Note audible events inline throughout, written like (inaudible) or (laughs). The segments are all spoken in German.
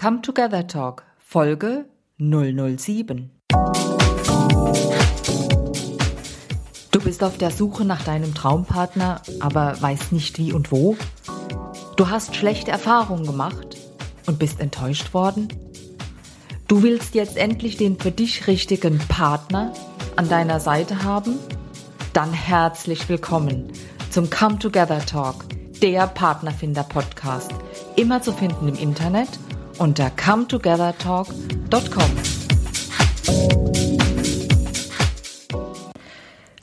Come Together Talk, Folge 007. Du bist auf der Suche nach deinem Traumpartner, aber weißt nicht wie und wo? Du hast schlechte Erfahrungen gemacht und bist enttäuscht worden? Du willst jetzt endlich den für dich richtigen Partner an deiner Seite haben? Dann herzlich willkommen zum Come Together Talk, der Partnerfinder-Podcast. Immer zu finden im Internet unter cometogethertalk.com.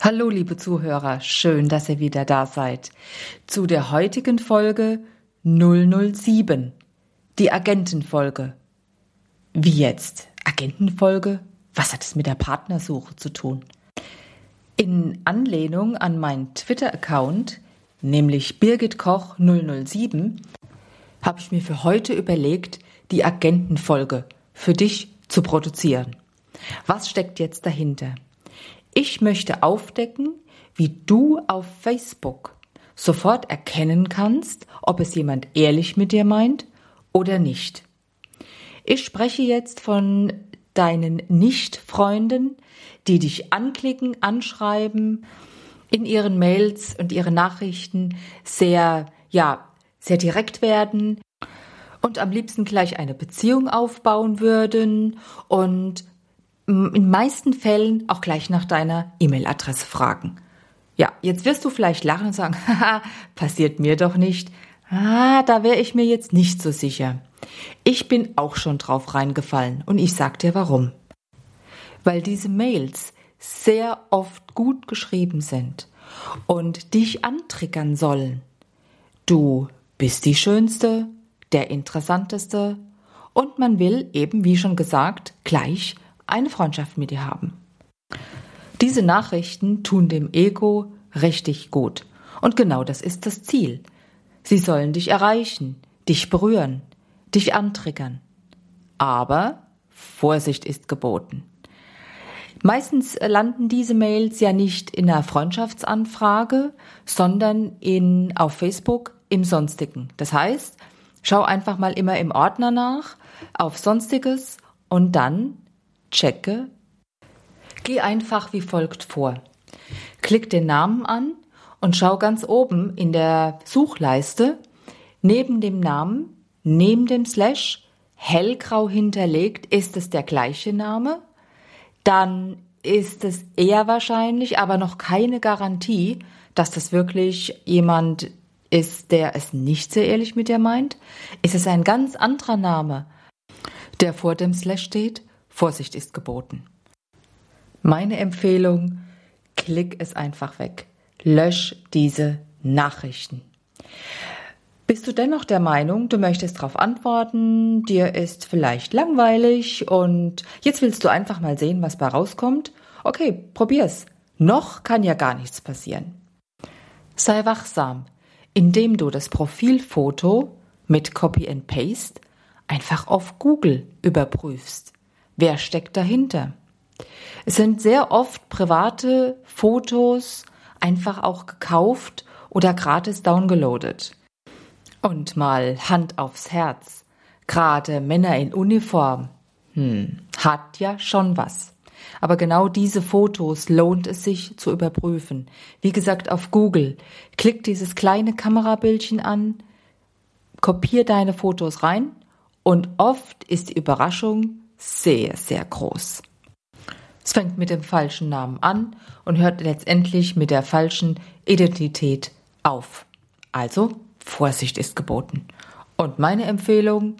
Hallo liebe Zuhörer, schön, dass ihr wieder da seid. Zu der heutigen Folge 007, die Agentenfolge. Wie jetzt? Agentenfolge? Was hat es mit der Partnersuche zu tun? In Anlehnung an meinen Twitter-Account, nämlich Birgit Koch 007, habe ich mir für heute überlegt, die Agentenfolge für dich zu produzieren. Was steckt jetzt dahinter? Ich möchte aufdecken, wie du auf Facebook sofort erkennen kannst, ob es jemand ehrlich mit dir meint oder nicht. Ich spreche jetzt von deinen Nicht-Freunden, die dich anklicken, anschreiben, in ihren Mails und ihren Nachrichten sehr, ja, sehr direkt werden und am liebsten gleich eine Beziehung aufbauen würden und in meisten Fällen auch gleich nach deiner E-Mail-Adresse fragen. Ja, jetzt wirst du vielleicht lachen und sagen, (laughs) haha, passiert mir doch nicht. Ah, da wäre ich mir jetzt nicht so sicher. Ich bin auch schon drauf reingefallen und ich sag dir warum. Weil diese Mails sehr oft gut geschrieben sind und dich antriggern sollen. Du bist die Schönste, der Interessanteste und man will eben, wie schon gesagt, gleich eine Freundschaft mit dir haben. Diese Nachrichten tun dem Ego richtig gut. Und genau das ist das Ziel. Sie sollen dich erreichen, dich berühren, dich antriggern. Aber Vorsicht ist geboten. Meistens landen diese Mails ja nicht in einer Freundschaftsanfrage, sondern in, auf Facebook im Sonstigen. Das heißt, schau einfach mal immer im Ordner nach, auf Sonstiges und dann checke. Geh einfach wie folgt vor. Klick den Namen an und schau ganz oben in der Suchleiste neben dem Namen, neben dem Slash, hellgrau hinterlegt, ist es der gleiche Name. Dann ist es eher wahrscheinlich, aber noch keine Garantie, dass das wirklich jemand ist, der es nicht sehr ehrlich mit dir meint. Ist es ein ganz anderer Name, der vor dem Slash steht? Vorsicht ist geboten. Meine Empfehlung, klick es einfach weg. Lösch diese Nachrichten. Bist du dennoch der Meinung, du möchtest darauf antworten, dir ist vielleicht langweilig und jetzt willst du einfach mal sehen, was bei rauskommt? Okay, probier's. Noch kann ja gar nichts passieren. Sei wachsam, indem du das Profilfoto mit Copy and Paste einfach auf Google überprüfst. Wer steckt dahinter? Es sind sehr oft private Fotos einfach auch gekauft oder gratis downgeloadet. Und mal Hand aufs Herz. Gerade Männer in Uniform. Hm, hat ja schon was. Aber genau diese Fotos lohnt es sich zu überprüfen. Wie gesagt, auf Google. Klick dieses kleine Kamerabildchen an, kopier deine Fotos rein und oft ist die Überraschung sehr, sehr groß. Es fängt mit dem falschen Namen an und hört letztendlich mit der falschen Identität auf. Also Vorsicht ist geboten. Und meine Empfehlung,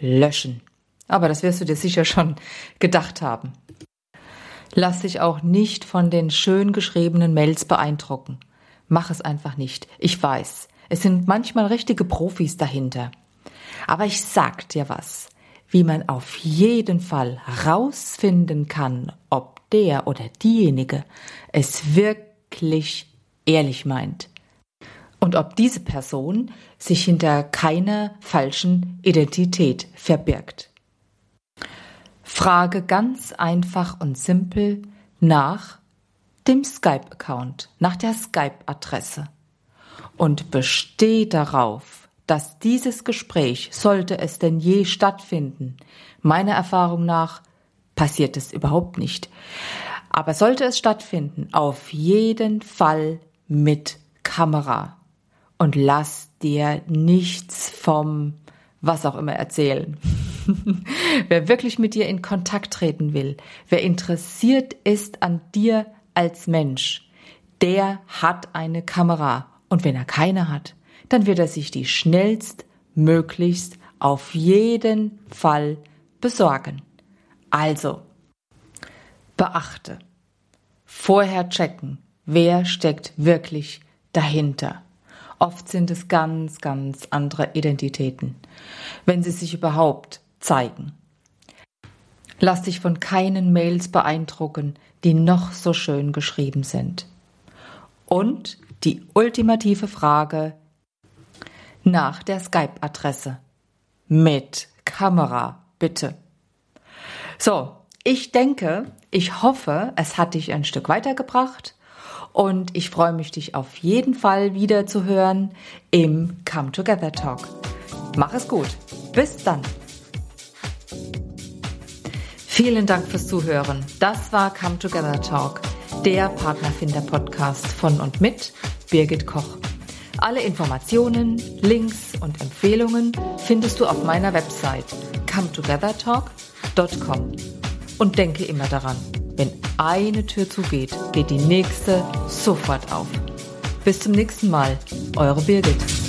löschen. Aber das wirst du dir sicher schon gedacht haben. Lass dich auch nicht von den schön geschriebenen Mails beeindrucken. Mach es einfach nicht. Ich weiß, es sind manchmal richtige Profis dahinter. Aber ich sag dir was wie man auf jeden Fall rausfinden kann, ob der oder diejenige es wirklich ehrlich meint und ob diese Person sich hinter keiner falschen Identität verbirgt. Frage ganz einfach und simpel nach dem Skype-Account, nach der Skype-Adresse und besteh darauf, dass dieses Gespräch, sollte es denn je stattfinden, meiner Erfahrung nach passiert es überhaupt nicht. Aber sollte es stattfinden, auf jeden Fall mit Kamera. Und lass dir nichts vom was auch immer erzählen. (laughs) wer wirklich mit dir in Kontakt treten will, wer interessiert ist an dir als Mensch, der hat eine Kamera. Und wenn er keine hat, dann wird er sich die schnellstmöglichst auf jeden Fall besorgen. Also, beachte, vorher checken, wer steckt wirklich dahinter. Oft sind es ganz, ganz andere Identitäten, wenn sie sich überhaupt zeigen. Lass dich von keinen Mails beeindrucken, die noch so schön geschrieben sind. Und die ultimative Frage nach der Skype-Adresse. Mit Kamera, bitte. So, ich denke, ich hoffe, es hat dich ein Stück weitergebracht und ich freue mich, dich auf jeden Fall wieder zu hören im Come Together Talk. Mach es gut. Bis dann. Vielen Dank fürs Zuhören. Das war Come Together Talk, der Partnerfinder Podcast von und mit Birgit Koch. Alle Informationen, Links und Empfehlungen findest du auf meiner Website cometogethertalk.com. Und denke immer daran, wenn eine Tür zugeht, geht die nächste sofort auf. Bis zum nächsten Mal, eure Birgit.